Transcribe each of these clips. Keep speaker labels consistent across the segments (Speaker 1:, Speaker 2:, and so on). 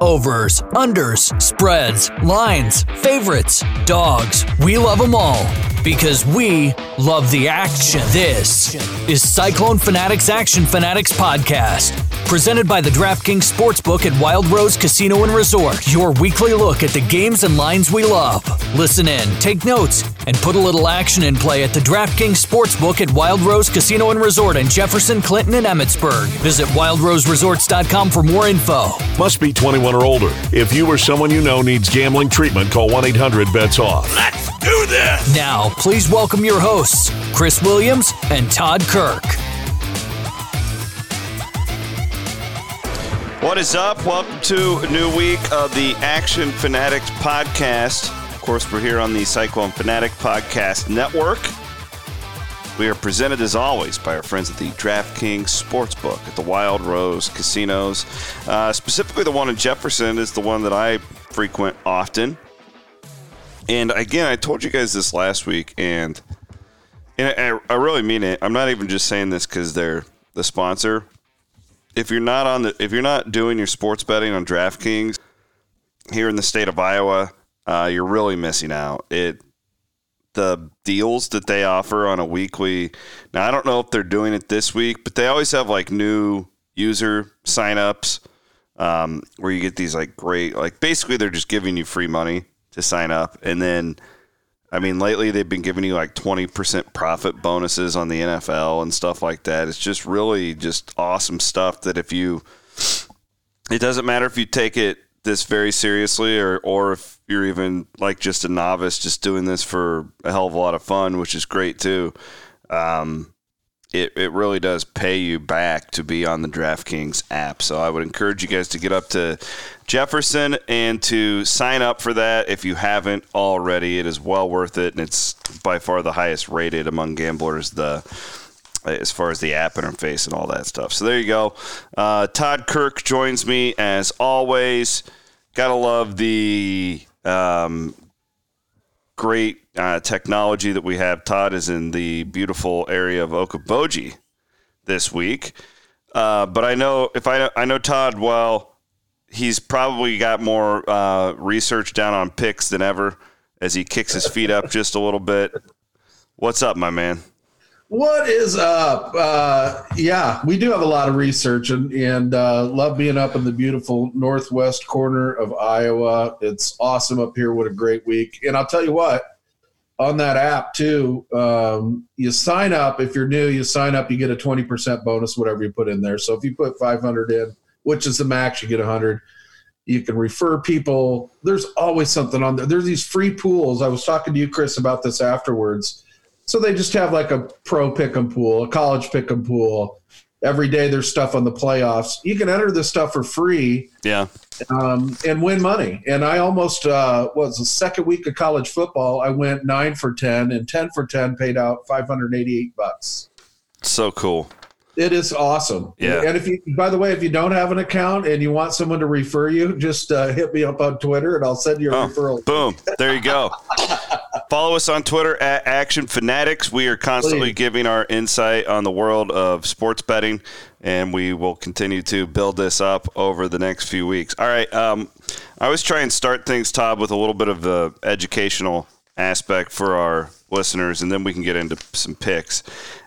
Speaker 1: Overs, unders, spreads, lines, favorites, dogs. We love them all because we love the action. This is Cyclone Fanatics Action Fanatics Podcast, presented by the DraftKings Sportsbook at Wild Rose Casino and Resort. Your weekly look at the games and lines we love. Listen in, take notes, and put a little action in play at the DraftKings Sportsbook at Wild Rose Casino and Resort in Jefferson, Clinton, and Emmetsburg. Visit wildroseresorts.com for more info.
Speaker 2: Must be 21 or older. If you or someone you know needs gambling treatment, call 1 800 BETS OFF.
Speaker 3: Let's do this!
Speaker 1: Now, please welcome your hosts, Chris Williams and Todd Kirk.
Speaker 4: What is up? Welcome to a new week of the Action Fanatics podcast. Of course, we're here on the Cyclone Fanatic Podcast Network. We are presented as always by our friends at the DraftKings Sportsbook at the Wild Rose Casinos. Uh, specifically, the one in Jefferson is the one that I frequent often. And again, I told you guys this last week, and, and I, I really mean it. I'm not even just saying this because they're the sponsor. If you're not on the, if you're not doing your sports betting on DraftKings here in the state of Iowa, uh, you're really missing out. It the deals that they offer on a weekly. Now I don't know if they're doing it this week, but they always have like new user signups um, where you get these like great like basically they're just giving you free money to sign up, and then I mean lately they've been giving you like twenty percent profit bonuses on the NFL and stuff like that. It's just really just awesome stuff that if you it doesn't matter if you take it this very seriously or or if you're even like just a novice just doing this for a hell of a lot of fun which is great too um, it, it really does pay you back to be on the DraftKings app. So I would encourage you guys to get up to Jefferson and to sign up for that if you haven't already. It is well worth it, and it's by far the highest rated among gamblers. The as far as the app interface and all that stuff. So there you go. Uh, Todd Kirk joins me as always. Gotta love the um, great uh, technology that we have. Todd is in the beautiful area of Okoboji this week, uh, but I know if I I know Todd well, he's probably got more uh, research down on picks than ever as he kicks his feet up just a little bit. What's up, my man?
Speaker 5: What is up? Uh, yeah, we do have a lot of research and, and uh, love being up in the beautiful northwest corner of Iowa. It's awesome up here. What a great week. And I'll tell you what, on that app too, um, you sign up. If you're new, you sign up, you get a 20% bonus, whatever you put in there. So if you put 500 in, which is the max, you get 100. You can refer people. There's always something on there. There's these free pools. I was talking to you, Chris, about this afterwards so they just have like a pro pick 'em pool, a college pick 'em pool. Every day there's stuff on the playoffs. You can enter this stuff for free.
Speaker 4: Yeah.
Speaker 5: Um, and win money. And I almost uh, was the second week of college football. I went nine for ten, and ten for ten paid out five hundred eighty-eight bucks.
Speaker 4: So cool.
Speaker 5: It is awesome.
Speaker 4: Yeah.
Speaker 5: And if you, by the way, if you don't have an account and you want someone to refer you, just uh, hit me up on Twitter and I'll send you a
Speaker 4: Oh,
Speaker 5: referral.
Speaker 4: boom. There you go. Follow us on Twitter at Action Fanatics. We are constantly
Speaker 5: Please.
Speaker 4: giving our insight on the world of sports betting, and we will continue to build this up over the next few weeks. All right. Um, I always try and start things, Todd, with a little bit of the educational aspect for our listeners, and then we can get into some picks.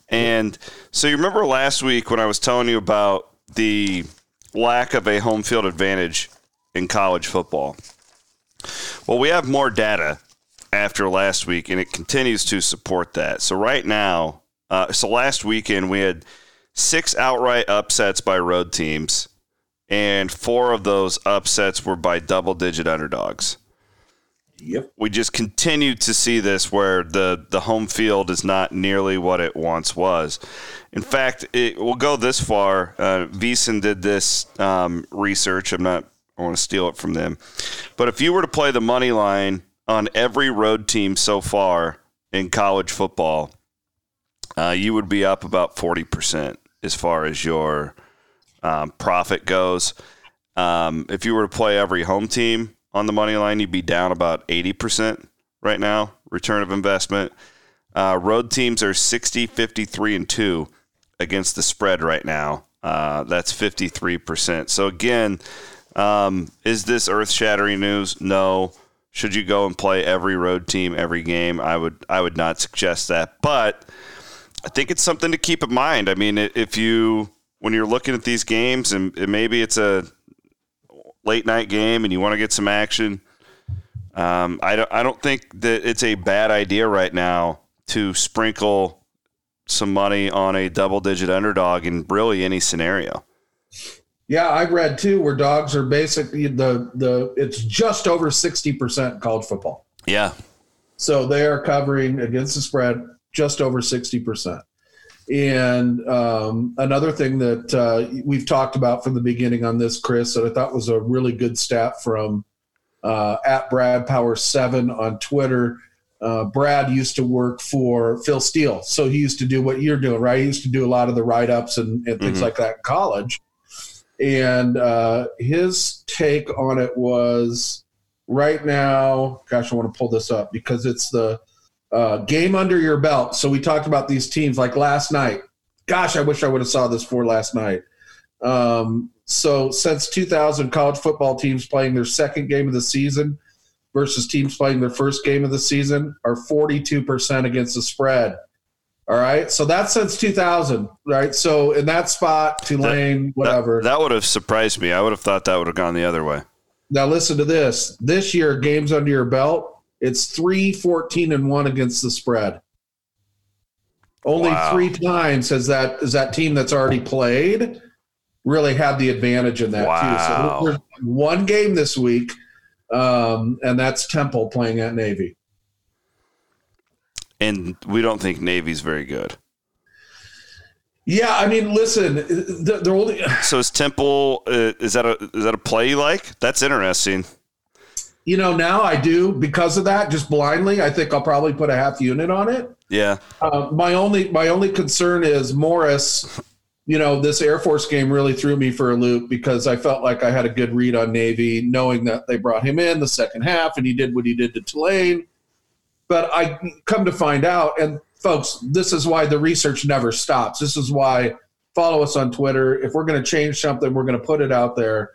Speaker 4: And so you remember last week when I was telling you about the lack of a home field advantage in college football? Well, we have more data after last week, and it continues to support that. So right now, uh, so last weekend we had six outright upsets by road teams, and four of those upsets were by double-digit underdogs.
Speaker 5: Yep.
Speaker 4: We just continue to see this where the the home field is not nearly what it once was. In fact, it will go this far. Uh, VSiN did this um, research. I'm not. I want to steal it from them. But if you were to play the money line on every road team so far in college football, uh, you would be up about 40% as far as your um, profit goes. Um, if you were to play every home team on the money line, you'd be down about 80% right now, return of investment. Uh, road teams are 60, 53, and 2 against the spread right now. Uh, that's 53%. So, again, Um, is this earth shattering news? No. Should you go and play every road team every game? I would I would not suggest that, but I think it's something to keep in mind. I mean, if you when you're looking at these games and maybe it's a late night game and you want to get some action, um, I don't I don't think that it's a bad idea right now to sprinkle some money on a double digit underdog in really any scenario.
Speaker 5: Yeah, I've read too where dogs are basically the the it's just over sixty percent college football.
Speaker 4: Yeah.
Speaker 5: So they are covering against the spread just over sixty percent. And um, another thing that uh, we've talked about from the beginning on this, Chris, that I thought was a really good stat from uh, at Brad Power Seven on Twitter. Uh, Brad used to work for Phil Steele, so he used to do what you're doing, right? He used to do a lot of the write ups and, and things mm-hmm. like that in college and uh, his take on it was right now. Gosh, I want to pull this up because it's the uh, game under your belt. So we talked about these teams like last night. Gosh, I wish I would have saw this for last night. Um, so since 2000, college football teams playing their second game of the season versus teams playing their first game of the season are 42% against the spread. All right. So that's since 2000, right? So in that spot, Tulane,
Speaker 4: that,
Speaker 5: whatever.
Speaker 4: That, that, would have surprised me. I would have thought that would have gone the other way.
Speaker 5: Now listen to this. This year, games under your belt, it's 3 14 and 1 against the spread. Only wow. three times has that is that team that's already played really had the advantage in that
Speaker 4: wow.
Speaker 5: too. So one game this week, um, and that's Temple playing at Navy
Speaker 4: and we don't think Navy's very good.
Speaker 5: Yeah, I mean, listen, they're only.
Speaker 4: So is Temple? Uh, is that a is that a play you like? That's interesting.
Speaker 5: You know, now I do because of that. Just blindly, I think I'll probably put a half unit on it.
Speaker 4: Yeah.
Speaker 5: Uh, my only my only concern is Morris. You know, this Air Force game really threw me for a loop because I felt like I had a good read on Navy, knowing that they brought him in the second half and he did what he did to Tulane but I come to find out, and folks, this is why the research never stops. This is why follow us on Twitter. If we're going to change something, we're going to put it out there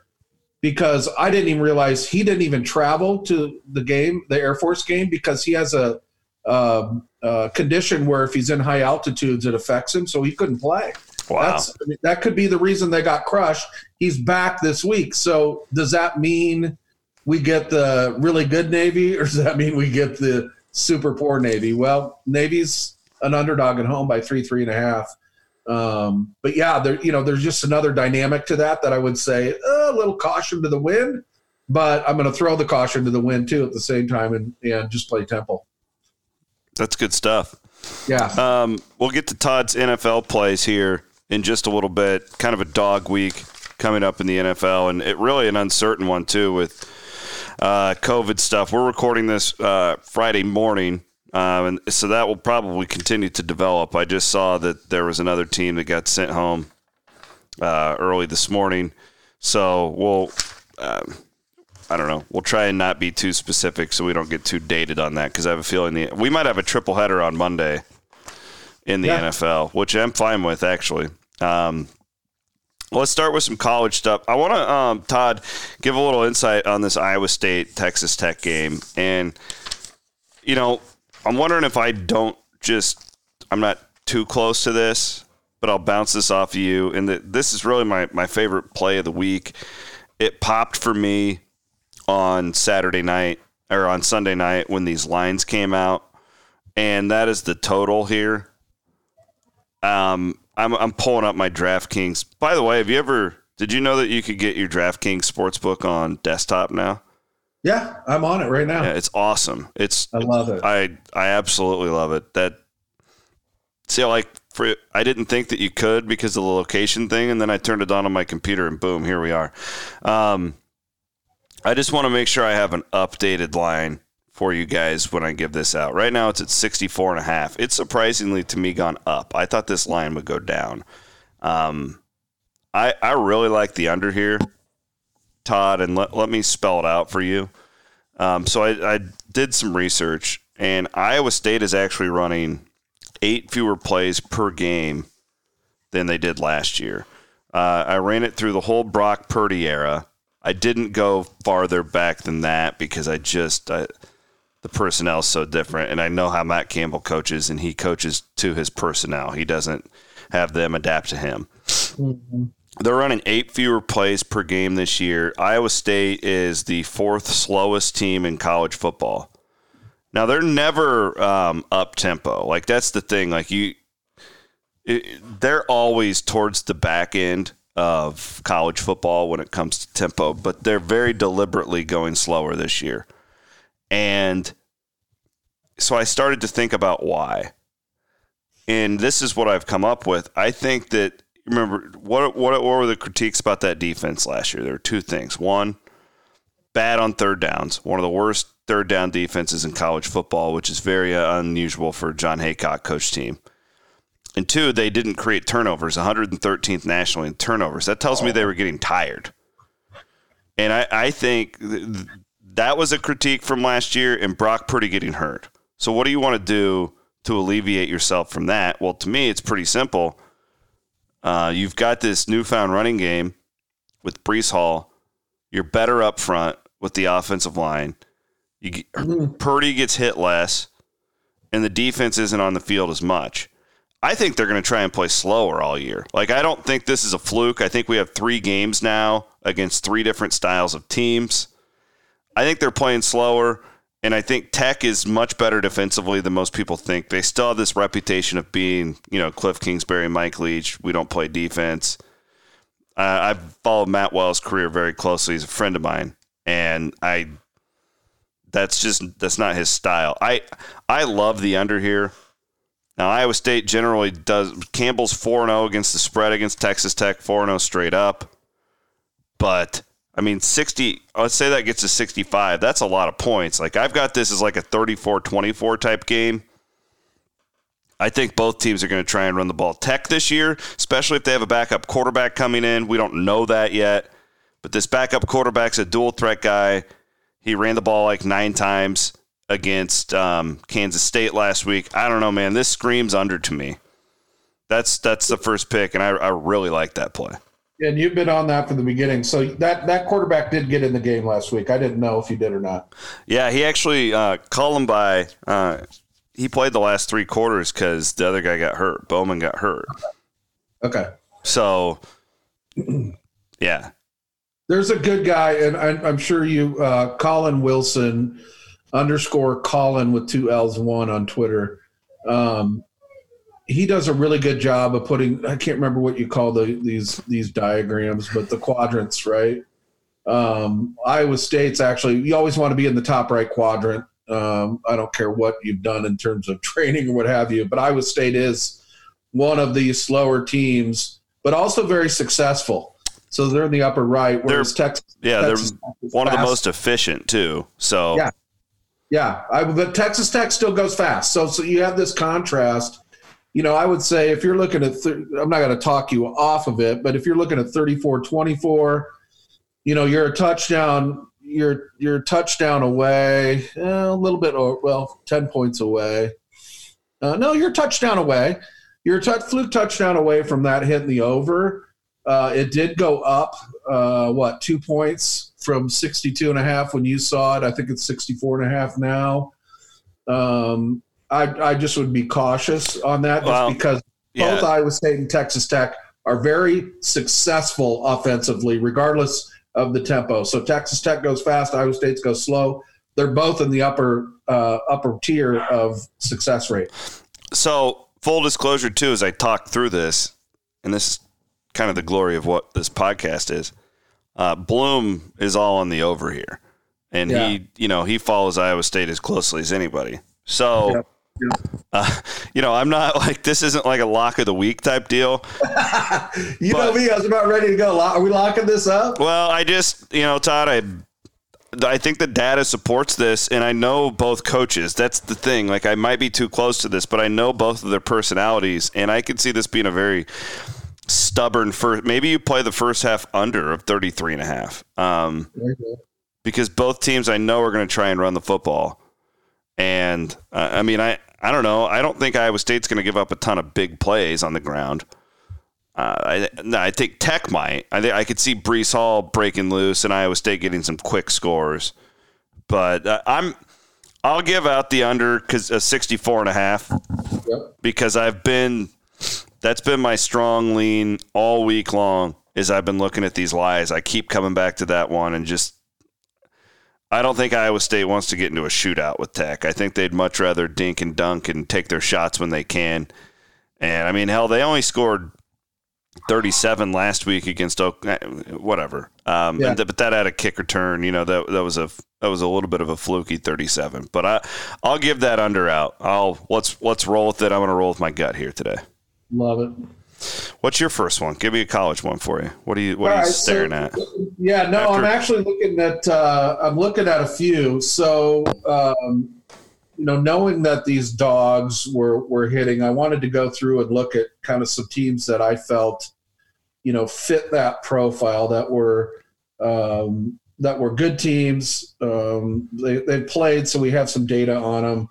Speaker 5: because I didn't even realize he didn't even travel to the game, the Air Force game, because he has a, a, a condition where if he's in high altitudes, it affects him, so he couldn't play.
Speaker 4: Wow.
Speaker 5: That's, I mean, that could be the reason they got crushed. He's back this week. So does that mean we get the really good Navy, or does that mean we get the super poor Navy. Well, Navy's an underdog at home by three, three and a half. Um, but yeah, there, you know, there's just another dynamic to that that I would say uh, a little caution to the wind, but I'm going to throw the caution to the wind too at the same time and, and just play Temple.
Speaker 4: That's good stuff.
Speaker 5: Yeah.
Speaker 4: Um, we'll get to Todd's NFL plays here in just a little bit. Kind of a dog week coming up in the NFL, and it really an uncertain one too with uh, COVID stuff. We're recording this uh, Friday morning, um, and so that will probably continue to develop. I just saw that there was another team that got sent home uh, early this morning, so we'll. Um, I don't know. We'll try and not be too specific so we don't get too dated on that because I have a feeling the, we might have a triple header on Monday in the yeah. NFL, which I'm fine with actually. Um, Let's start with some college stuff. I want to, um, Todd, give a little insight on this Iowa State Texas Tech game. And, you know, I'm wondering if I don't just, I'm not too close to this, but I'll bounce this off of you. And the, this is really my, my favorite play of the week. It popped for me on Saturday night or on Sunday night when these lines came out. And that is the total here. Um, I'm I'm pulling up my DraftKings. By the way, have you ever did you know that you could get your DraftKings sportsbook on desktop now?
Speaker 5: Yeah, I'm on it right now.
Speaker 4: Yeah, it's awesome. It's
Speaker 5: I love it.
Speaker 4: I I absolutely love it. That see like for I didn't think that you could because of the location thing, and then I turned it on on my computer, and boom, here we are. Um, I just want to make sure I have an updated line for you guys when I give this out. Right now it's at 64 and a half. It's surprisingly to me gone up. I thought this line would go down. Um, I, I really like the under here, Todd, and let, let me spell it out for you. Um, so I, I did some research, and Iowa State is actually running eight fewer plays per game than they did last year. Uh, I ran it through the whole Brock Purdy era, I didn't go farther back than that because I just I, the personnel is so different, and I know how Matt Campbell coaches, and he coaches to his personnel. He doesn't have them adapt to him. Mm-hmm. They're running eight fewer plays per game this year. Iowa State is the fourth slowest team in college football. Now they're never um, up tempo. Like that's the thing. Like you, it, they're always towards the back end of college football when it comes to tempo, but they're very deliberately going slower this year. And so I started to think about why. And this is what I've come up with. I think that remember what what what were the critiques about that defense last year? There were two things. One, bad on third downs. One of the worst third down defenses in college football, which is very uh, unusual for Jon Heacock coach team. And two, they didn't create turnovers, 113th nationally in turnovers. That tells me they were getting tired. And I, I think th- that was a critique from last year, and Brock Purdy getting hurt. So, what do you want to do to alleviate yourself from that? Well, to me, it's pretty simple. Uh, you've got this newfound running game with Breece Hall. You're better up front with the offensive line. You. Purdy gets hit less, and the defense isn't on the field as much. I think they're going to try and play slower all year. Like, I don't think this is a fluke. I think we have three games now against three different styles of teams. I think they're playing slower, and I think Tech is much better defensively than most people think. They still have this reputation of being, you know, Cliff Kingsbury, Mike Leach. We don't play defense. Uh, I've followed Matt Wells' career very closely. He's a friend of mine, and I that's just that's not his style. I I love the under here. Now, Iowa State generally does. Campbell's 4 0 against the spread against Texas Tech, 4 0 straight up. But, I mean, 60, let's say that gets to 65. That's a lot of points. Like, I've got this as like a 34 24 type game. I think both teams are going to try and run the ball. Tech this year, especially if they have a backup quarterback coming in. We don't know that yet. But this backup quarterback's a dual threat guy. He ran the ball like nine times against um, Kansas State last week. I don't know, man. This screams under to me. That's that's the first pick, and I, I really like that play.
Speaker 5: And you've been on that from the beginning. So that that quarterback did get in the game last week. I didn't know if he did or not.
Speaker 4: Yeah, he actually uh, called him by. Uh, he played the last three quarters because the other guy got hurt. Bowman got hurt.
Speaker 5: Okay.
Speaker 4: So, yeah.
Speaker 5: There's a good guy, and I, am sure you, uh, Colin Wilson underscore Colin with two L's one on Twitter. Um, he does a really good job of putting. I can't remember what you call the, these these diagrams, but the quadrants, right? Um, Iowa State's actually. You always want to be in the top right quadrant. Um, I don't care what you've done in terms of training or what have you, but Iowa State is one of the slower teams, but also very successful. So they're in the upper right, whereas
Speaker 4: they're,
Speaker 5: Texas.
Speaker 4: Yeah, Texas they're one fast. of the most efficient too. So
Speaker 5: yeah, yeah, I, but Texas Tech still goes fast. So, so you have this contrast. You know, I would say if you're looking at, th- I'm not going to talk you off of it, but if you're looking at 34 24, you know, you're a touchdown, you're, you're a touchdown away, eh, a little bit, or, well, 10 points away. Uh, no, you're a touchdown away. You're a t- fluke touchdown away from that hit in the over. Uh, it did go up, uh, what, two points from 62 and a half when you saw it. I think it's 64 and a half now. Um, I, I just would be cautious on that just because yeah. both Iowa State and Texas Tech are very successful offensively, regardless of the tempo. So Texas Tech goes fast, Iowa State goes slow. They're both in the upper uh, upper tier of success rate.
Speaker 4: So full disclosure too, as I talk through this, and this is kind of the glory of what this podcast is. Uh, Bloom is all on the over here, and yeah. he, you know, he follows Iowa State as closely as anybody. So, yep. Yep. Uh, you know, I'm not like this isn't like a lock of the week type deal.
Speaker 5: you but, know me, I was about ready to go. Are we locking this up?
Speaker 4: Well, I just, you know, Todd, I. I think the data supports this, and I know both coaches. That's the thing. Like, I might be too close to this, but I know both of their personalities, and I can see this being a very stubborn first. Maybe you play the first half under of 33 and a half. Um, because both teams I know are going to try and run the football. And uh, I mean, I, I don't know. I don't think Iowa State's going to give up a ton of big plays on the ground. Uh, I, no, I think Tech might. I think I could see Breece Hall breaking loose and Iowa State getting some quick scores. But uh, I'm I'll give out the under cuz a 64 and a half
Speaker 5: Yep.
Speaker 4: because I've been that's been my strong lean all week long is I've been looking at these lies. I keep coming back to that one and just I don't think Iowa State wants to get into a shootout with Tech. I think they'd much rather dink and dunk and take their shots when they can. And I mean, hell, they only scored 37 last week against Oak, eh, whatever. Um,
Speaker 5: Yeah.
Speaker 4: th- but that had a kick return. You know that that was a that was a little bit of a fluky 37. But I I'll give that under out. I'll let's let's roll with it. I'm going to roll with my gut here today.
Speaker 5: Love it.
Speaker 4: What's your first one? Give me a college one for you. What are you what
Speaker 5: All
Speaker 4: are you
Speaker 5: right,
Speaker 4: staring
Speaker 5: so-
Speaker 4: at?
Speaker 5: Yeah, no,
Speaker 4: After-
Speaker 5: I'm actually looking at uh, I'm looking at a few. So um, you know, knowing that these dogs were were hitting, I wanted to go through and look at kind of some teams that I felt, you know, fit that profile that were um, that were good teams. Um, they they played, so we have some data on them.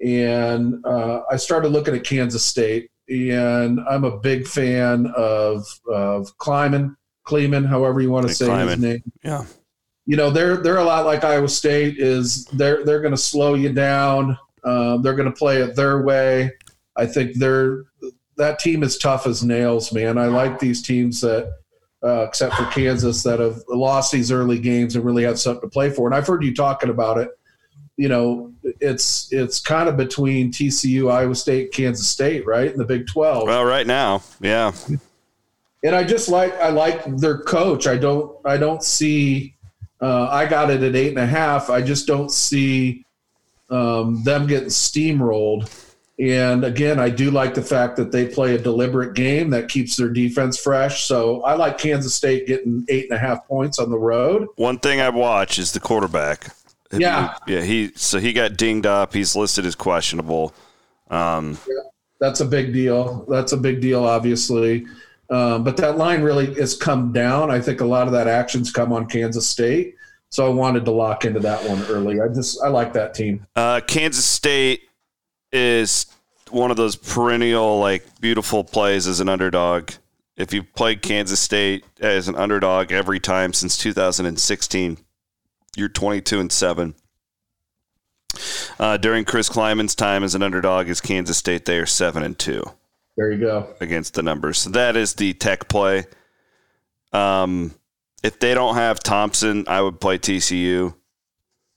Speaker 5: And uh, I started looking at Kansas State, and I'm a big fan of of Kleiman, Kleeman, however you want to
Speaker 4: Hey,
Speaker 5: say his name
Speaker 4: Yeah.
Speaker 5: you know they're they're a lot like Iowa State is they're they're going to slow you down. Um, they're going to play it their way. I think they're that team is tough as nails, man. I like these teams that, uh, except for Kansas, that have lost these early games and really have something to play for. And I've heard you talking about it. You know, it's it's kind of between TCU, Iowa State, Kansas State, right in the Big Twelve.
Speaker 4: Well, right now, yeah.
Speaker 5: and I just like I like their coach. I don't I don't see. Uh, I got it at eight and a half. I just don't see um, them getting steamrolled. And again, I do like the fact that they play a deliberate game that keeps their defense fresh. So I like Kansas State getting eight and a half points on the road.
Speaker 4: One thing I watch is the quarterback.
Speaker 5: Yeah.
Speaker 4: yeah. He so he got dinged up. He's listed as questionable. Um,
Speaker 5: That's a big deal. That's a big deal, obviously. Um, but that line really has come down. I think a lot of that action's come on Kansas State. So I wanted to lock into that one early. I just I like that team.
Speaker 4: Uh, Kansas State is one of those perennial, like, beautiful plays as an underdog. If you played Kansas State as an underdog every time since 2016, you're 22 and seven. Uh, during Chris Klieman's time as an underdog is Kansas State, they are seven and two
Speaker 5: There you go.
Speaker 4: against the numbers. So that is the tech play. Um, if they don't have Thompson, I would play TCU.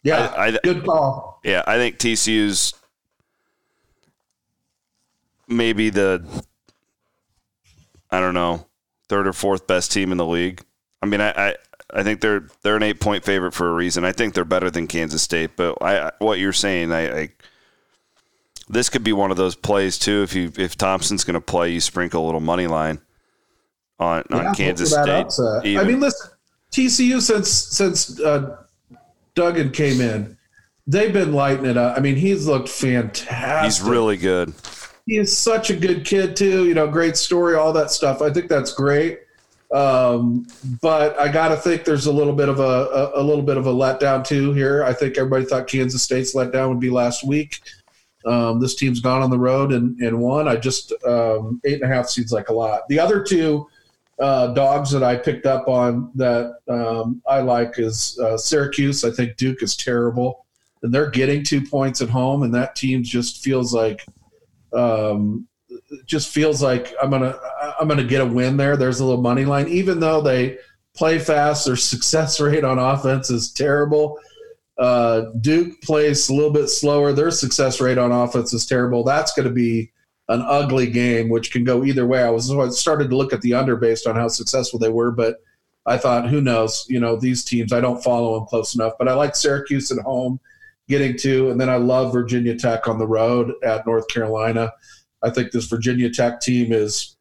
Speaker 5: Yeah,
Speaker 4: I- I-
Speaker 5: good call.
Speaker 4: Yeah, I think TCU's maybe the I don't know third or fourth best team in the league. I mean, I I, I think they're they're an eight point favorite for a reason. I think they're better than Kansas State, but I what you're saying, I, I this could be one of those plays too. If you if Thompson's going to play, you sprinkle a little money line on
Speaker 5: Yeah,
Speaker 4: on Kansas State.
Speaker 5: I mean, listen, TCU since since uh, Duggan came in, they've been lighting it up. I mean, he's looked fantastic.
Speaker 4: he's really good.
Speaker 5: he is such a good kid too. You know, great story, all that stuff. I think that's great. Um, but I got to think there's a little bit of a, a, a little bit of a letdown too here. I think everybody thought Kansas State's letdown would be last week. Um, this team's gone on the road and, and won. I just um, eight and a half seems like a lot. The other two uh, dogs that I picked up on that um, I like is uh, Syracuse. I think Duke is terrible, and they're getting two points at home, and that team just feels like um, just feels like I'm gonna I'm gonna get a win there. There's a little money line, even though they play fast. Their success rate on offense is terrible. Uh, Duke plays a little bit slower. Their success rate on offense is terrible. That's going to be an ugly game, which can go either way. I was I started to look at the under based on how successful they were, but I thought, who knows? You know, these teams I don't follow them close enough. But I like Syracuse at home getting to, and then I love Virginia Tech on the road at North Carolina. I think this Virginia Tech team is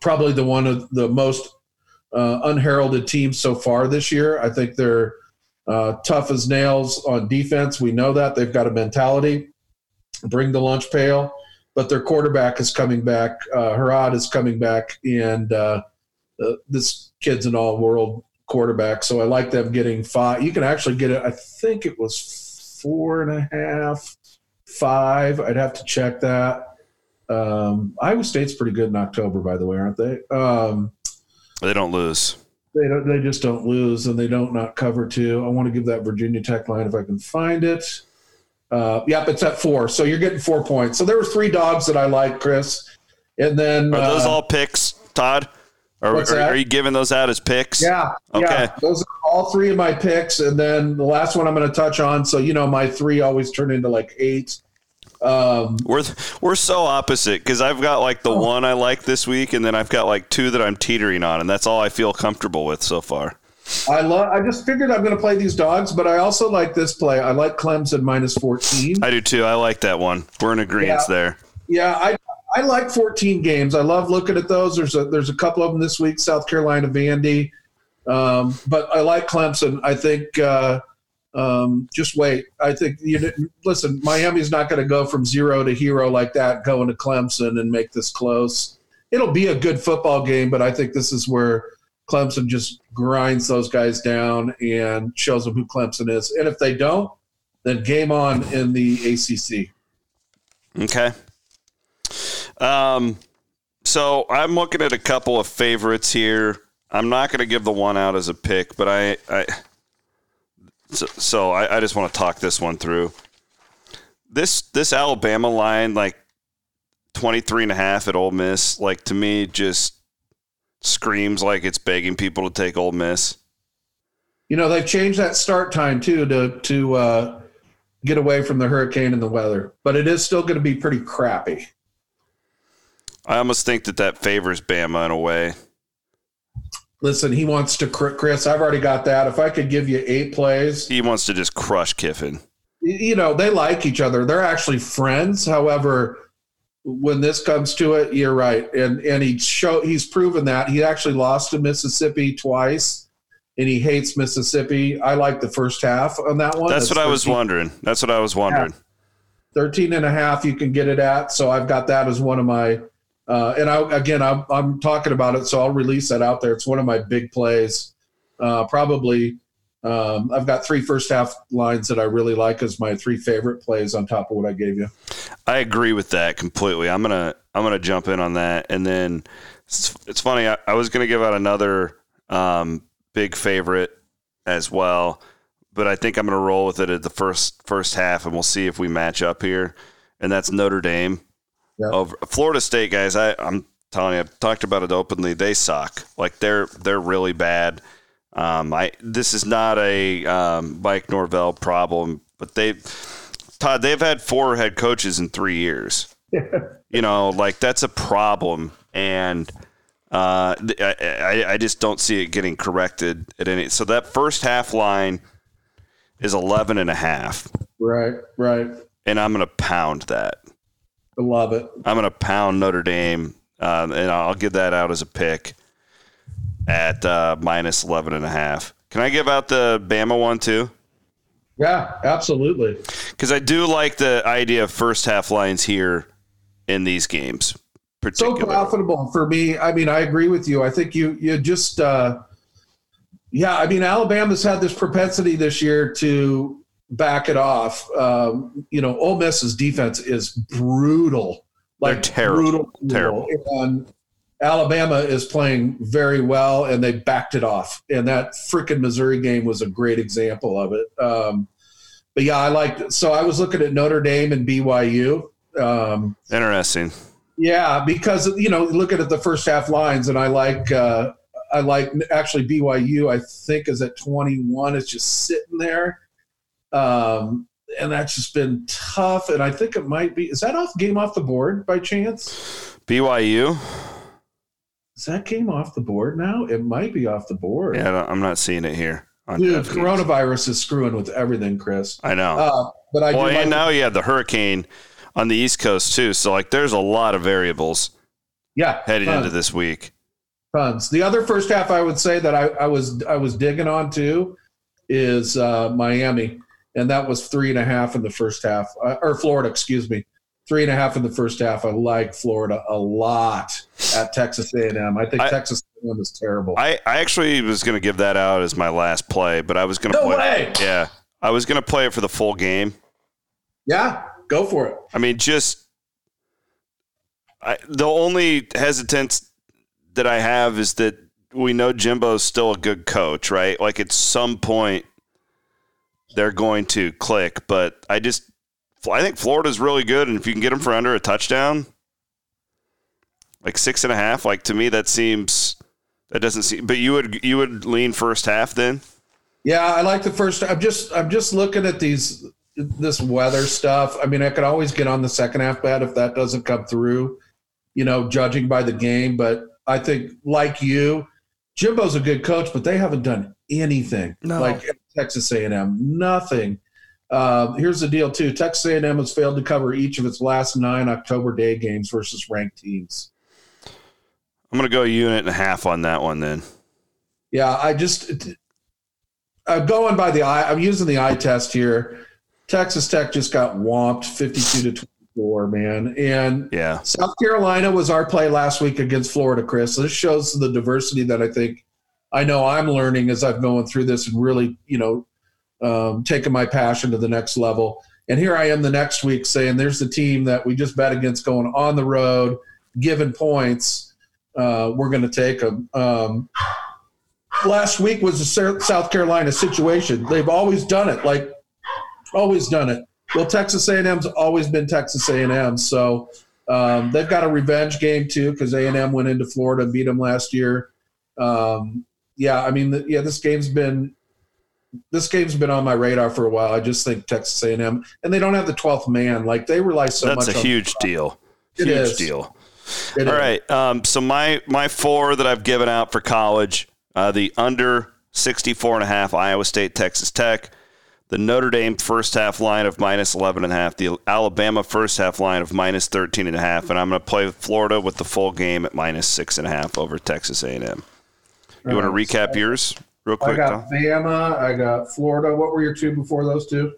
Speaker 5: probably the one of the most uh, unheralded teams so far this year. I think they're uh, tough as nails on defense. We know that they've got a mentality, bring the lunch pail, but their quarterback is coming back. Uh, Harad is coming back, and uh, uh, this kid's an all-world quarterback. So I like them getting five. You can actually get it. I think it was four and a half, five. I'd have to check that. Um, Iowa State's pretty good in October, by the way, aren't they? Um,
Speaker 4: they don't lose.
Speaker 5: They don't. They just don't lose, and they don't not cover two. I want to give that Virginia Tech line if I can find it. Uh, yep, it's at four. So you're getting four points. So there were three dogs that I like, Chris, and then
Speaker 4: are those
Speaker 5: uh,
Speaker 4: all picks, Todd? Are, are, are, you giving those out as picks?
Speaker 5: Yeah.
Speaker 4: Okay.
Speaker 5: Yeah, those are all three of my picks, and then the last one I'm going to touch on. So you know, my three always turn into like eight. Um,
Speaker 4: we're we're so opposite because I've got like the oh. one I like this week, and then I've got like two that I'm teetering on, and that's all I feel comfortable with so far.
Speaker 5: I love. I just figured I'm going to play these dogs, but I also like this play. I like Clemson minus 14.
Speaker 4: I do too. I like that one. We're in agreement
Speaker 5: yeah.
Speaker 4: there.
Speaker 5: Yeah, I I like 14 games. I love looking at those. There's a there's a couple of them this week. South Carolina, Vandy, um, but I like Clemson. I think. Uh, um, just wait. I think you listen. Miami's not going to go from zero to hero like that, going to Clemson and make this close. It'll be a good football game, but I think this is where Clemson just grinds those guys down and shows them who Clemson is. And if they don't, then game on in the ACC.
Speaker 4: Okay. Um, so I'm looking at a couple of favorites here. I'm not going to give the one out as a pick, but I, I so, so I, I just want to talk this one through. This this Alabama line, like 23 and a half at Ole Miss, like to me just screams like it's begging people to take Ole Miss.
Speaker 5: You know, they've changed that start time too to to uh, get away from the hurricane and the weather, but it is still going to be pretty crappy.
Speaker 4: I almost think that that favors Bama in a way.
Speaker 5: Listen, he wants to Chris. I've already got that. If I could give you eight plays,
Speaker 4: he wants to just crush Kiffin.
Speaker 5: You know, they like each other. They're actually friends. However, when this comes to it, you're right. And and he show he's proven that he actually lost to Mississippi twice, and he hates Mississippi. I like the first half on that one.
Speaker 4: That's, That's what 13. I was wondering. That's what I was wondering. Yeah.
Speaker 5: 13 and a half you can get it at. So I've got that as one of my uh, and I, again, I'm, I'm, talking about it, so I'll release that out there. It's one of my big plays. Uh, probably, um, I've got three first half lines that I really like as my three favorite plays on top of what I gave you.
Speaker 4: I agree with that completely. I'm gonna I'm gonna jump in on that, and then it's, it's funny. I, I, was gonna give out another um, big favorite as well, but I think I'm gonna roll with it at the first first half, and we'll see if we match up here. And that's Notre Dame Yep. Over Florida State guys, I, I'm telling you, I've talked about it openly. They suck. Like they're they're really bad. Um, I this is not a um, Mike Norvell problem, but they Todd they've had four head coaches in three years. you know, like that's a problem, and uh, I, I just don't see it getting corrected at any. So that first half line is 11 and a half.
Speaker 5: Right, right.
Speaker 4: And I'm going to pound that.
Speaker 5: I love it.
Speaker 4: I'm going to pound Notre Dame, uh, and I'll give that out as a pick at uh, minus 11 and a half. Can I give out the Bama one too?
Speaker 5: Yeah, absolutely.
Speaker 4: Because I do like the idea of first half lines here in these games.
Speaker 5: So profitable for me. I mean, I agree with you. I think you you just uh, yeah. I mean, Alabama's had this propensity this year to back it off. Um, you know, Ole Miss's defense is brutal.
Speaker 4: Like They're terrible. Brutal, terrible.
Speaker 5: And Alabama is playing very well, and they backed it off. And that freaking Missouri game was a great example of it. Um, but yeah, I liked. So I was looking at Notre Dame and BYU. Um,
Speaker 4: Interesting.
Speaker 5: Yeah, because you know, looking at the first half lines, and I like. Uh, I like actually BYU. I think is at 21. It's just sitting there um, and that's just been tough. And I think it might be. Is that off game off the board by chance?
Speaker 4: BYU.
Speaker 5: Is that game off the board now? It might be off the board.
Speaker 4: Yeah, I'm not seeing it here.
Speaker 5: Dude, coronavirus is screwing with everything, Chris.
Speaker 4: I know. Uh,
Speaker 5: but I
Speaker 4: well,
Speaker 5: and
Speaker 4: like now you have the hurricane on the East Coast too. So like, there's a lot of variables.
Speaker 5: Yeah,
Speaker 4: heading tons. into this week.
Speaker 5: Tons. The other first half, I would say that I, I was I was digging on too, is uh, Miami and that was three and a half in the first half, uh, or Florida, excuse me, three and a half in the first half. I like Florida a lot at Texas A&M. I think I, Texas A&M is terrible.
Speaker 4: I, I actually was going to give that out as my last play, but I was going to
Speaker 5: no
Speaker 4: play.
Speaker 5: Way.
Speaker 4: It, yeah, I was going to play it for the full game.
Speaker 5: Yeah, go for it.
Speaker 4: I mean, just I, the only hesitance that I have is that we know Jimbo's still a good coach, right? Like at some point they're going to click, but I just I think Florida's really good, and if you can get them for under a touchdown, like six and a half, like to me that seems that doesn't seem. But you would you would lean first half then?
Speaker 5: Yeah, I like the first. I'm just I'm just looking at these this weather stuff. I mean, I could always get on the second half bet if that doesn't come through. You know, judging by the game, but I think like you, Jimbo's a good coach, but they haven't done anything
Speaker 1: No.
Speaker 5: like Texas A&M. Nothing. Uh, here's the deal too: Texas A&M has failed to cover each of its last nine October day games versus ranked teams.
Speaker 4: I'm going to go a unit and a half on that one then.
Speaker 5: Yeah, I just I'm going by the eye. I'm using the eye test here. Texas Tech just got whomped, 52 to 24, man. And
Speaker 4: Yeah.
Speaker 5: South Carolina was our play last week against Florida, Chris. This shows the diversity that I think I know I'm learning as I've going through this and really, you know, um, taking my passion to the next level. And here I am the next week saying, "There's the team that we just bet against going on the road, given points. Uh, we're going to take them." Um, last week was the South Carolina situation. They've always done it, like always done it. Well, Texas A&M's always been Texas A&M, so um, they've got a revenge game too because A&M went into Florida and beat them last year. Um, yeah, I mean, the, yeah, this game's been this game's been on my radar for a while. I just think Texas A&M, and they don't have the twelfth man. Like they rely so
Speaker 4: That's
Speaker 5: much.
Speaker 4: That's
Speaker 5: a
Speaker 4: huge deal.
Speaker 5: It
Speaker 4: huge
Speaker 5: is.
Speaker 4: deal.
Speaker 5: It
Speaker 4: All
Speaker 5: is.
Speaker 4: right. Um, so my my four that I've given out for college, uh, the under 64 and a half Iowa State Texas Tech, the Notre Dame first half line of minus 11 and a half, the Alabama first half line of minus 13 and a half, and I'm going to play Florida with the full game at minus six and a half over Texas A&M. You want to recap yours real quick?
Speaker 5: I got
Speaker 4: Tom?
Speaker 5: Bama. I got Florida. What were your two before those two?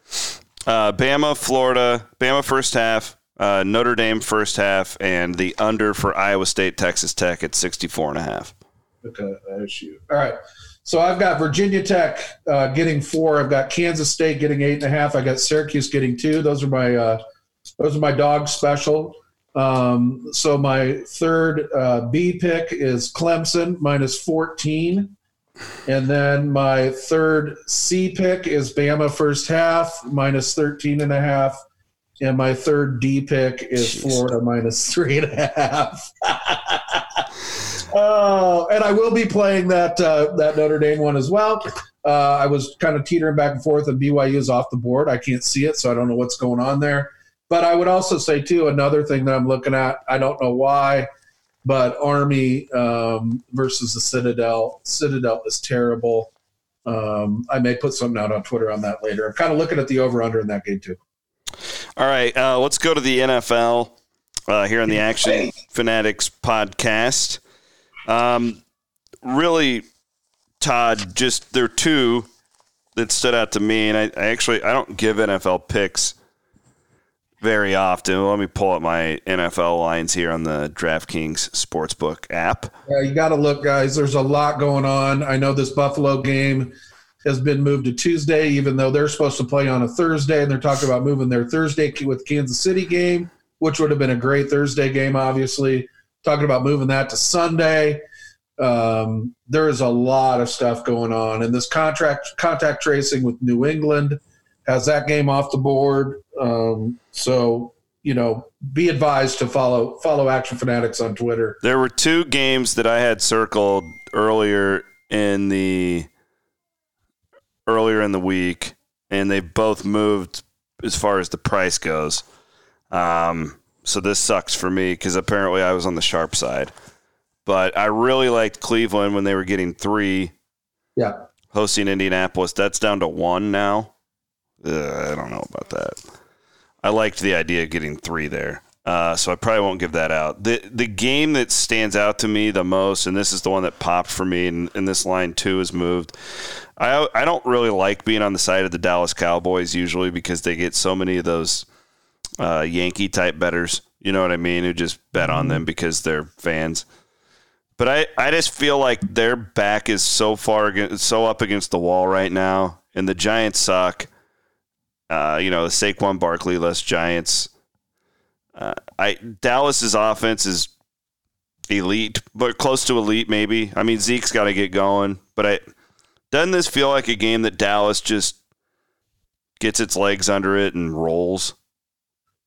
Speaker 4: Uh, Bama, Florida, Bama first half, uh, Notre Dame first half, and the under for Iowa State Texas Tech at 64 and a half.
Speaker 5: Okay, shoot. All right. So I've got Virginia Tech uh, getting four. I've got Kansas State getting eight and a half. I got Syracuse getting two. Those are my uh, those are my dog special. Um, so my third uh, B pick is Clemson minus fourteen, and then my third C pick is Bama first half minus 13 and a half. And my third D pick is
Speaker 4: Jeez.
Speaker 5: Florida minus three and a half. Oh, and I will be playing that uh, that Notre Dame one as well. Uh, I was kind of teetering back and forth, and BYU is off the board. I can't see it, so I don't know what's going on there. But I would also say too another thing that I'm looking at. I don't know why, but Army um, versus the Citadel. Citadel is terrible. Um, I may put something out on Twitter on that later. I'm kind of looking at the over under in that game too.
Speaker 4: All right, uh, let's go to the NFL uh, here on the Action Fanatics podcast. Um, really, Todd, just there are two that stood out to me, and I, I actually I don't give NFL picks very often. Let me pull up my NFL lines here on the DraftKings Sportsbook app.
Speaker 5: Yeah, you got to look, guys. There's a lot going on. I know this Buffalo game has been moved to Tuesday, even though they're supposed to play on a Thursday, and they're talking about moving their Thursday with Kansas City game, which would have been a great Thursday game, obviously. Talking about moving that to Sunday. Um, there is a lot of stuff going on, and this contract contact tracing with New England has that game off the board. Um, so you know, be advised to follow follow Action Fanatics on Twitter.
Speaker 4: There were two games that I had circled earlier in the earlier in the week, and they both moved as far as the price goes. Um, so this sucks for me because apparently I was on the sharp side. But I really liked Cleveland when they were getting three,
Speaker 5: Yeah.
Speaker 4: hosting Indianapolis. That's down to one now. I don't know about that. I liked the idea of getting three there. Uh, so I probably won't give that out. The the game that stands out to me the most, and this is the one that popped for me, and, and this line too is moved. I I don't really like being on the side of the Dallas Cowboys usually because they get so many of those uh, Yankee type betters. You know what I mean? Who just bet on them because they're fans. But I, I just feel like their back is so far so up against the wall right now, and the Giants suck. Uh, you know, the Saquon Barkley less Giants. Uh, I Dallas's offense is elite, but close to elite maybe. I mean Zeke's got to get going, but I doesn't this feel like a game that Dallas just gets its legs under it and rolls?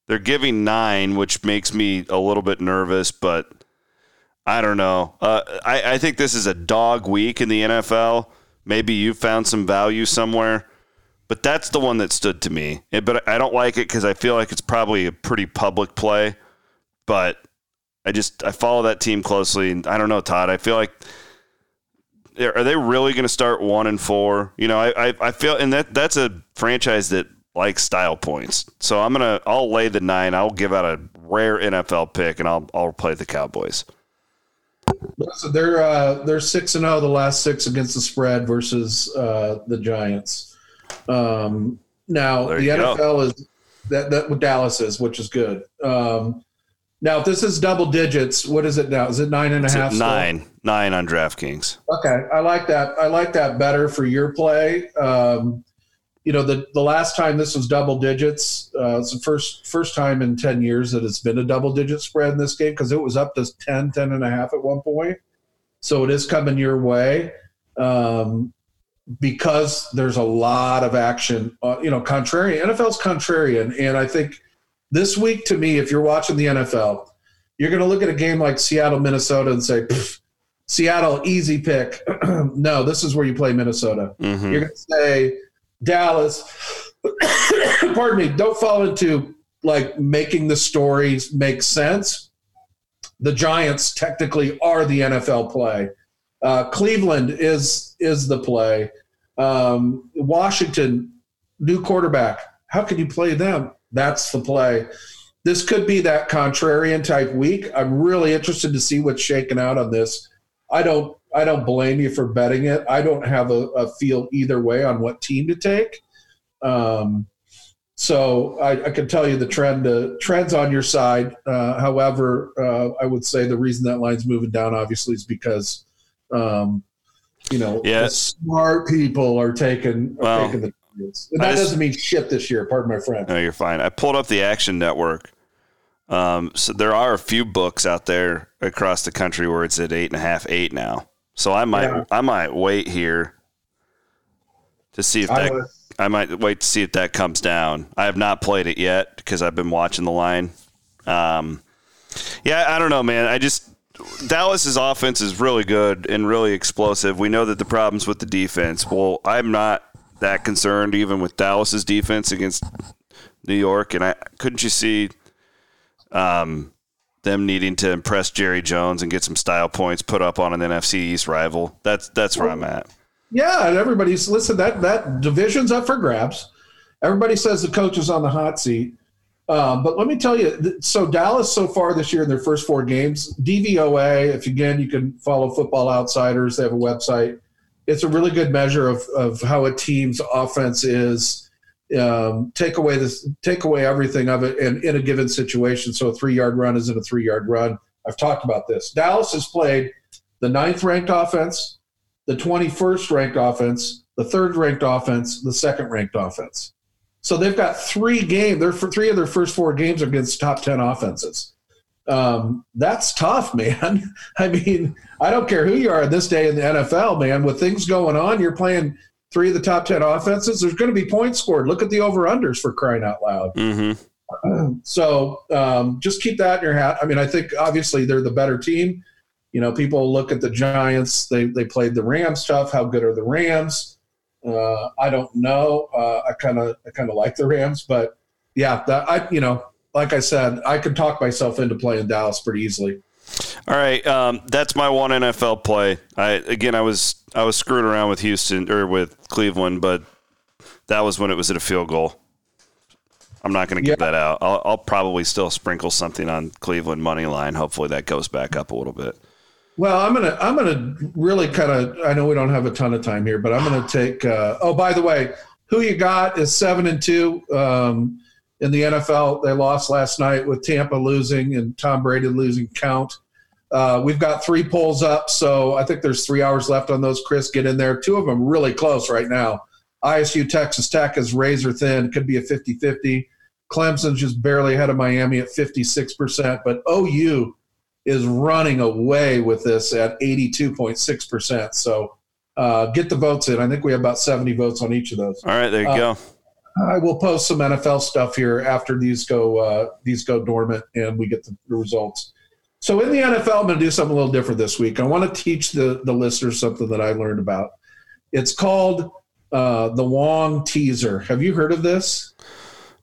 Speaker 4: They're giving nine, which makes me a little bit nervous, but I don't know. Uh, I, I think this is a dog week in the NFL. Maybe you found some value somewhere, but that's the one that stood to me. But I don't like it because I feel like it's probably a pretty public play. But I just I follow that team closely, and I don't know, Todd. I feel like are they really going to start one and four? You know, I, I, I feel, and that that's a franchise that likes style points. So I'm gonna I'll lay the nine. I'll give out a rare NFL pick, and I'll I'll play the Cowboys.
Speaker 5: So they're uh, they're six and zero the last six against the spread versus uh, the Giants. Um, now the NFL go. is that that what Dallas is, which is good. Um, now, if this is double digits, what is it now? Is it nine and a half?
Speaker 4: Nine, nine on DraftKings.
Speaker 5: Okay, I like that. I like that better for your play. Um, you know, the the last time this was double digits, uh, it's the first first time in ten years that it's been a double digit spread in this game because it was up to 10, 10 and a half at one point. So it is coming your way. Um, because there's a lot of action, uh, you know, contrarian. NFL's contrarian, and I think this week, to me, if you're watching the NFL, you're going to look at a game like Seattle, Minnesota, and say, Seattle, easy pick. no, this is where you play Minnesota. Mm-hmm. You're going to say, Dallas, pardon me, don't fall into like making the stories make sense. The Giants technically are the NFL play. Uh, Cleveland is is the play. Um, Washington, new quarterback. How can you play them? That's the play. This could be that contrarian type week. I'm really interested to see what's shaken out on this. I don't I don't blame you for betting it. I don't have a, a feel either way on what team to take. Um, so I, I, can tell you the trend uh, trends on your side. Uh, however, uh, I would say the reason that line's moving down obviously is because um, you know
Speaker 4: yeah.
Speaker 5: smart people are taking are well, taking the and that just, doesn't mean shit this year. Pardon my friend.
Speaker 4: No, you're fine. I pulled up the Action Network. Um, so there are a few books out there across the country where it's at eight and a half, eight now. So I might, yeah. I might wait here to see if that. I, I might wait to see if that comes down. I have not played it yet because I've been watching the line. Um, yeah, I don't know, man. I just Dallas's offense is really good and really explosive. We know that the problems with the defense. Well, I'm not that concerned even with Dallas's defense against New York. And I couldn't you see um, them needing to impress Jerry Jones and get some style points put up on an NFC East rival? That's that's where I'm at.
Speaker 5: Yeah, and everybody's listen. That that division's up for grabs. Everybody says the coach is on the hot seat. Um, but let me tell you, so Dallas so far this year in their first four games, DVOA, if again you can follow Football Outsiders, they have a website it's a really good measure of, of how a team's offense is. Um, take away this, take away everything of it, and in a given situation. So a three yard run isn't a three yard run. I've talked about this. Dallas has played the ninth ranked offense, the 21st ranked offense, the third ranked offense, the second ranked offense. So they've got three games. Their three of their first four games are against top ten offenses um, that's tough, man. I mean, I don't care who you are in this day in the NFL, man. With things going on, you're playing three of the top 10 offenses. There's going to be points scored. Look at the over unders for crying out loud.
Speaker 4: Mm-hmm.
Speaker 5: so um, just keep that in your hat. I mean, I think obviously they're the better team. You know, people look at the Giants. They they played the Rams tough. How good are the Rams? Uh, I don't know. Uh, I kind of I kind of like the Rams, but yeah, that, I you know like I said, I could talk myself into playing Dallas pretty easily.
Speaker 4: All right, um, that's my one NFL play. I again, I was I was screwing around with Houston or with Cleveland, but that was when it was at a field goal. I'm not going to give yeah. that out. I'll, I'll, probably still sprinkle something on Cleveland money line. Hopefully, that goes back up a little bit.
Speaker 5: Well, I'm gonna I'm gonna really kind of. I know we don't have a ton of time here, but I'm gonna take. Uh, oh, by the way, who you got is seven and two. Um, in the NFL. They lost last night with Tampa losing and Tom Brady losing count. Uh, we've got three polls up, so I think there's three hours left on those. Chris, get in there. Two of them really close right now. ISU Texas Tech is razor thin, could be a 50 50. Clemson's just barely ahead of Miami at 56%, but OU is running away with this at 82.6%. So uh, get the votes in. I think we have about 70 votes on each of those.
Speaker 4: All right, there you
Speaker 5: Uh,
Speaker 4: go.
Speaker 5: I will post some NFL stuff here after these go uh, these go dormant and we get the, the results. So in the NFL, I'm going to do something a little different this week. I want to teach the the listeners something that I learned about. It's called uh, the Wong teaser. Have you heard of this?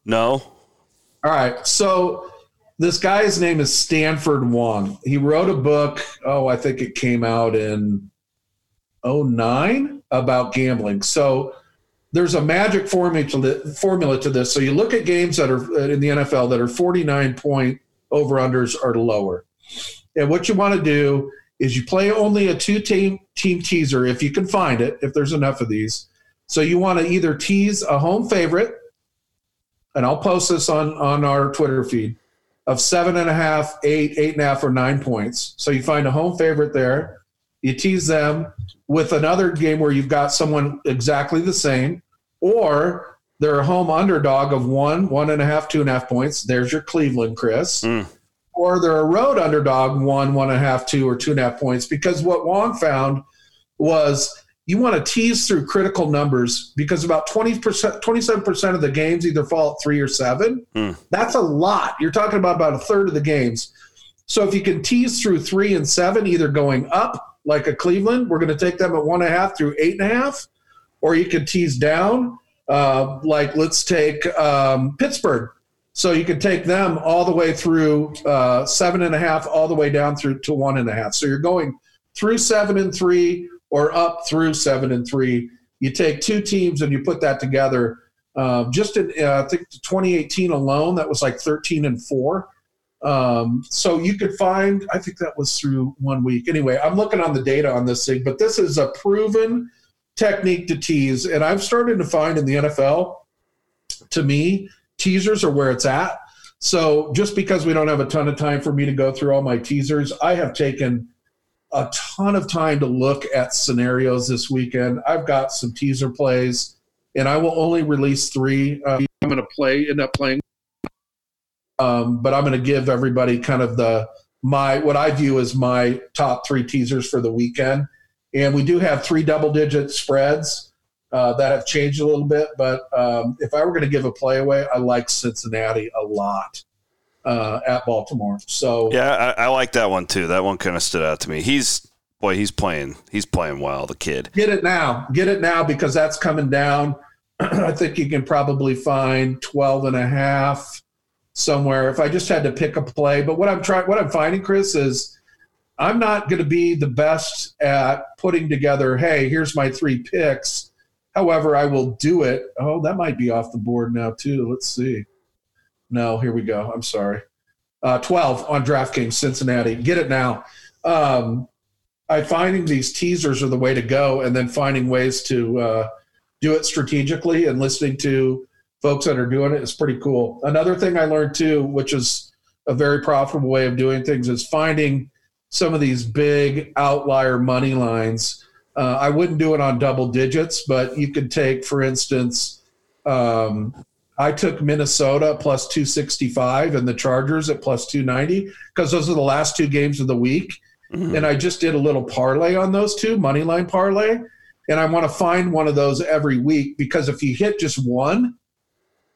Speaker 4: No.
Speaker 5: All right. So this guy's name is Stanford Wong. He wrote a book. Oh, I think it came out in 09 about gambling. So there's a magic formula to, this. So you look at games that are uh, in the NFL that are 49 point over unders or lower. And what you want to do is you play only a two team team teaser if you can find it, if there's enough of these. So you want to either tease a home favorite, and I'll post this on on our Twitter feed of seven and a half, eight, eight and a half, or nine points. So you find a home favorite there. You tease them with another game where you've got someone exactly the same, or they're a home underdog of one, one and a half, two and a half points. There's your Cleveland, Chris.
Speaker 4: Mm.
Speaker 5: Or they're a road underdog, one, one and a half, two, or two and a half points. Because what Wong found was you want to tease through critical numbers because about 20%, 27% of the games either fall at three or seven.
Speaker 4: Hmm.
Speaker 5: That's a lot. You're talking about about a third of the games. So if you can tease through three and seven, either going up like a Cleveland, we're going to take them at one and a half through eight and a half, or you can tease down, uh, like let's take um, Pittsburgh. So you can take them all the way through uh, seven and a half, all the way down through to one and a half. So you're going through seven and three, or up through seven and three. You take two teams and you put that together. Um, just in, uh, I think 2018 alone, that was like 13 and four. Um, so you could find, I think that was through one week. Anyway, I'm looking on the data on this thing, but this is a proven technique to tease. And I've started to find in the NFL, to me, teasers are where it's at. So just because we don't have a ton of time for me to go through all my teasers, I have taken a ton of time to look at scenarios this weekend. I've got some teaser plays, and I will only release three. Uh, I'm going to play, end up playing, um, but I'm going to give everybody kind of the my what I view as my top three teasers for the weekend. And we do have three double digit spreads uh, that have changed a little bit. But um, if I were going to give a play away, I like Cincinnati a lot uh, at Baltimore. So
Speaker 4: Yeah, I, I like that one too. That one kind of stood out to me. He's boy, he's playing. He's playing well. The kid.
Speaker 5: get it now. Get it now because that's coming down. I think you can probably find 12 and a half somewhere if I just had to pick a play. But what I'm trying, what I'm finding, Chris, is I'm not going to be the best at putting together, hey, here's my three picks. However, I will do it. Oh, that might be off the board now, too. Let's see. No, here we go. I'm sorry. Uh, 12 on DraftKings, Cincinnati. Get it now. Um, I finding these teasers are the way to go, and then finding ways to uh, do it strategically and listening to folks that are doing it is pretty cool. Another thing I learned too, which is a very profitable way of doing things, is finding some of these big outlier money lines. Uh, I wouldn't do it on double digits, but you could take, for instance, um, I took Minnesota plus 265 and the Chargers at plus 290 because those are the last two games of the week.
Speaker 4: Mhm.
Speaker 5: And I just did a little parlay on those two, money line parlay. And I want to find one of those every week because if you hit just one,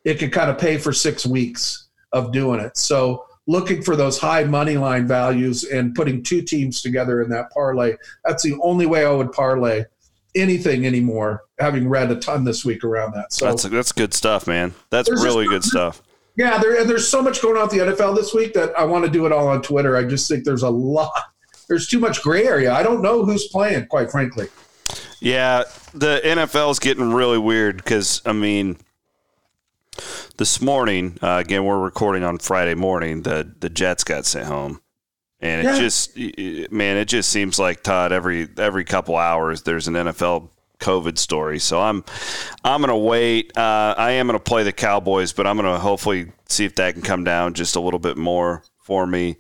Speaker 5: it can kind of pay for six weeks of doing it. So looking for those high money line values and putting two teams together in that parlay, that's the only way I would parlay anything anymore, having read a ton this week around that. So
Speaker 4: That's that's good stuff, man. That's really good stuff.
Speaker 5: yeah, there and there's so much going on with the NFL this week that I want to do it all on Twitter. I just think there's a lot. There's too much gray area. I don't know who's playing, quite frankly.
Speaker 4: Yeah, the NFL is getting really weird because I mean, this morning uh, again we're recording on Friday morning. The the Jets got sent home, and it just man, it just seems like Todd every every couple hours there's an NFL COVID story. So I'm I'm gonna wait. Uh, I am gonna play the Cowboys, but I'm gonna hopefully see if that can come down just a little bit more for me.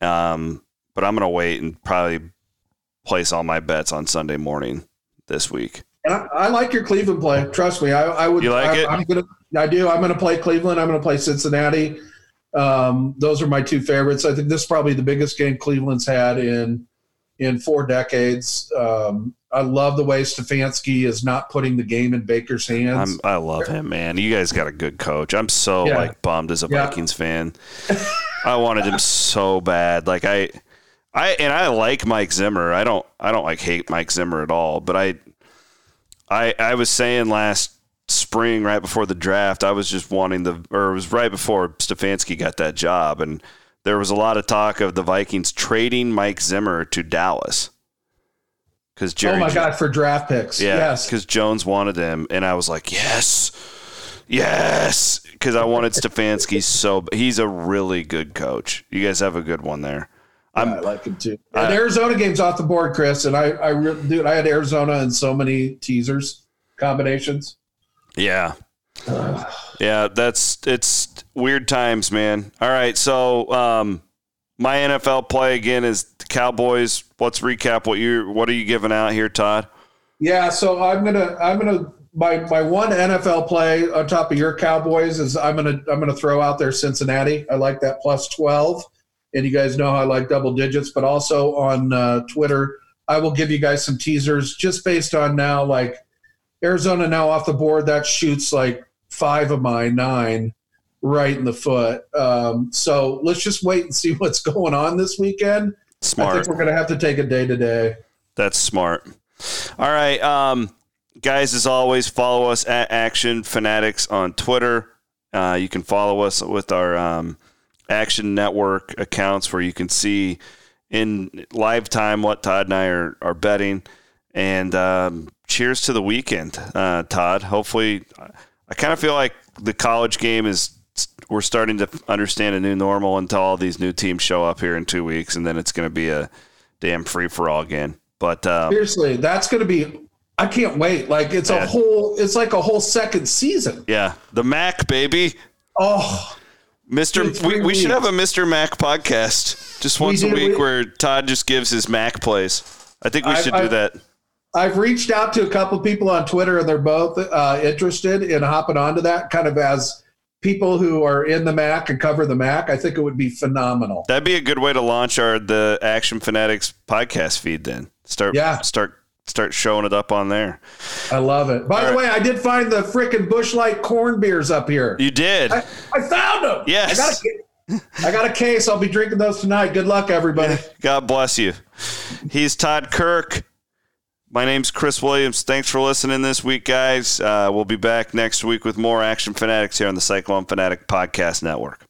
Speaker 4: Um, but I'm gonna wait and probably place all my bets on Sunday morning this week.
Speaker 5: And I, I like your Cleveland play. Trust me, I, I would.
Speaker 4: You like
Speaker 5: I,
Speaker 4: it?
Speaker 5: I'm gonna. I do. I'm going to play Cleveland. I'm going to play Cincinnati. Um, those are my two favorites. I think this is probably the biggest game Cleveland's had in in four decades. Um, I love the way Stefanski is not putting the game in Baker's hands.
Speaker 4: I'm, i love him, man. You guys got a good coach. I'm so yeah. like bummed as a yeah. Vikings fan. I wanted him so bad. Like I, I and I like Mike Zimmer. I don't I don't like hate Mike Zimmer at all. But I, I I was saying last spring right before the draft, I was just wanting the or it was right before Stefanski got that job and there was a lot of talk of the Vikings trading Mike Zimmer to Dallas.
Speaker 5: Because oh Jerry, oh my god, for draft picks,
Speaker 4: yeah,
Speaker 5: yes,
Speaker 4: because Jones wanted him, and I was like, yes, yes, because I wanted Stefanski so. He's a really good coach. You guys have a good one there.
Speaker 5: Yeah, i like him too. And Arizona game's off the board, Chris, and I, I, dude, I had Arizona in so many teasers combinations.
Speaker 4: Yeah, yeah, that's it's weird times, man. All right, so um, my NFL play again is the Cowboys. Let's recap what you what are you giving out here, Todd?
Speaker 5: Yeah, so I'm gonna I'm gonna my my one NFL play on top of your Cowboys is I'm gonna I'm gonna throw out there Cincinnati. I like that plus twelve, and you guys know I like double digits. But also on uh, Twitter, I will give you guys some teasers just based on now like Arizona now off the board. That shoots like five of my nine right in the foot. Um, so let's just wait and see what's going on this weekend.
Speaker 4: Smart.
Speaker 5: I think we're going to have to take a day to day.
Speaker 4: That's smart. All right. Um, guys, as always, follow us at Action Fanatics on Twitter. Uh, you can follow us with our um, Action Network accounts where you can see in live time what Todd and I are, are betting. And um, cheers to the weekend, uh, Todd. Hopefully, I kind of feel like the college game is we're starting to understand a new normal until all these new teams show up here in two weeks, and then it's going to be a damn free for all again. But um,
Speaker 5: seriously, that's going to be. I can't wait. Like it's yeah. a whole. It's like a whole second season.
Speaker 4: Yeah, the Mac baby.
Speaker 5: Oh,
Speaker 4: Mister, we, we should have a Mister Mac podcast just once we a week we, where Todd just gives his Mac plays. I think we I, should I, do that.
Speaker 5: I've reached out to a couple of people on Twitter, and they're both uh, interested in hopping onto that, kind of as people who are in the Mac and cover the Mac. I think it would be phenomenal.
Speaker 4: That'd be a good way to launch our the Action Fanatics podcast feed. Then start, yeah, start start showing it up on there.
Speaker 5: I love it. By All the right. way, I did find the freaking Busch Light corn beers up here.
Speaker 4: You did.
Speaker 5: I, I found them.
Speaker 4: Yes.
Speaker 5: I got, a, I got a case. I'll be drinking those tonight. Good luck, everybody.
Speaker 4: God bless you. He's Todd Kirk. My name's Chris Williams. Thanks for listening this week, guys. Uh, we'll be back next week with more Action Fanatics here on the Cyclone Fanatic Podcast Network.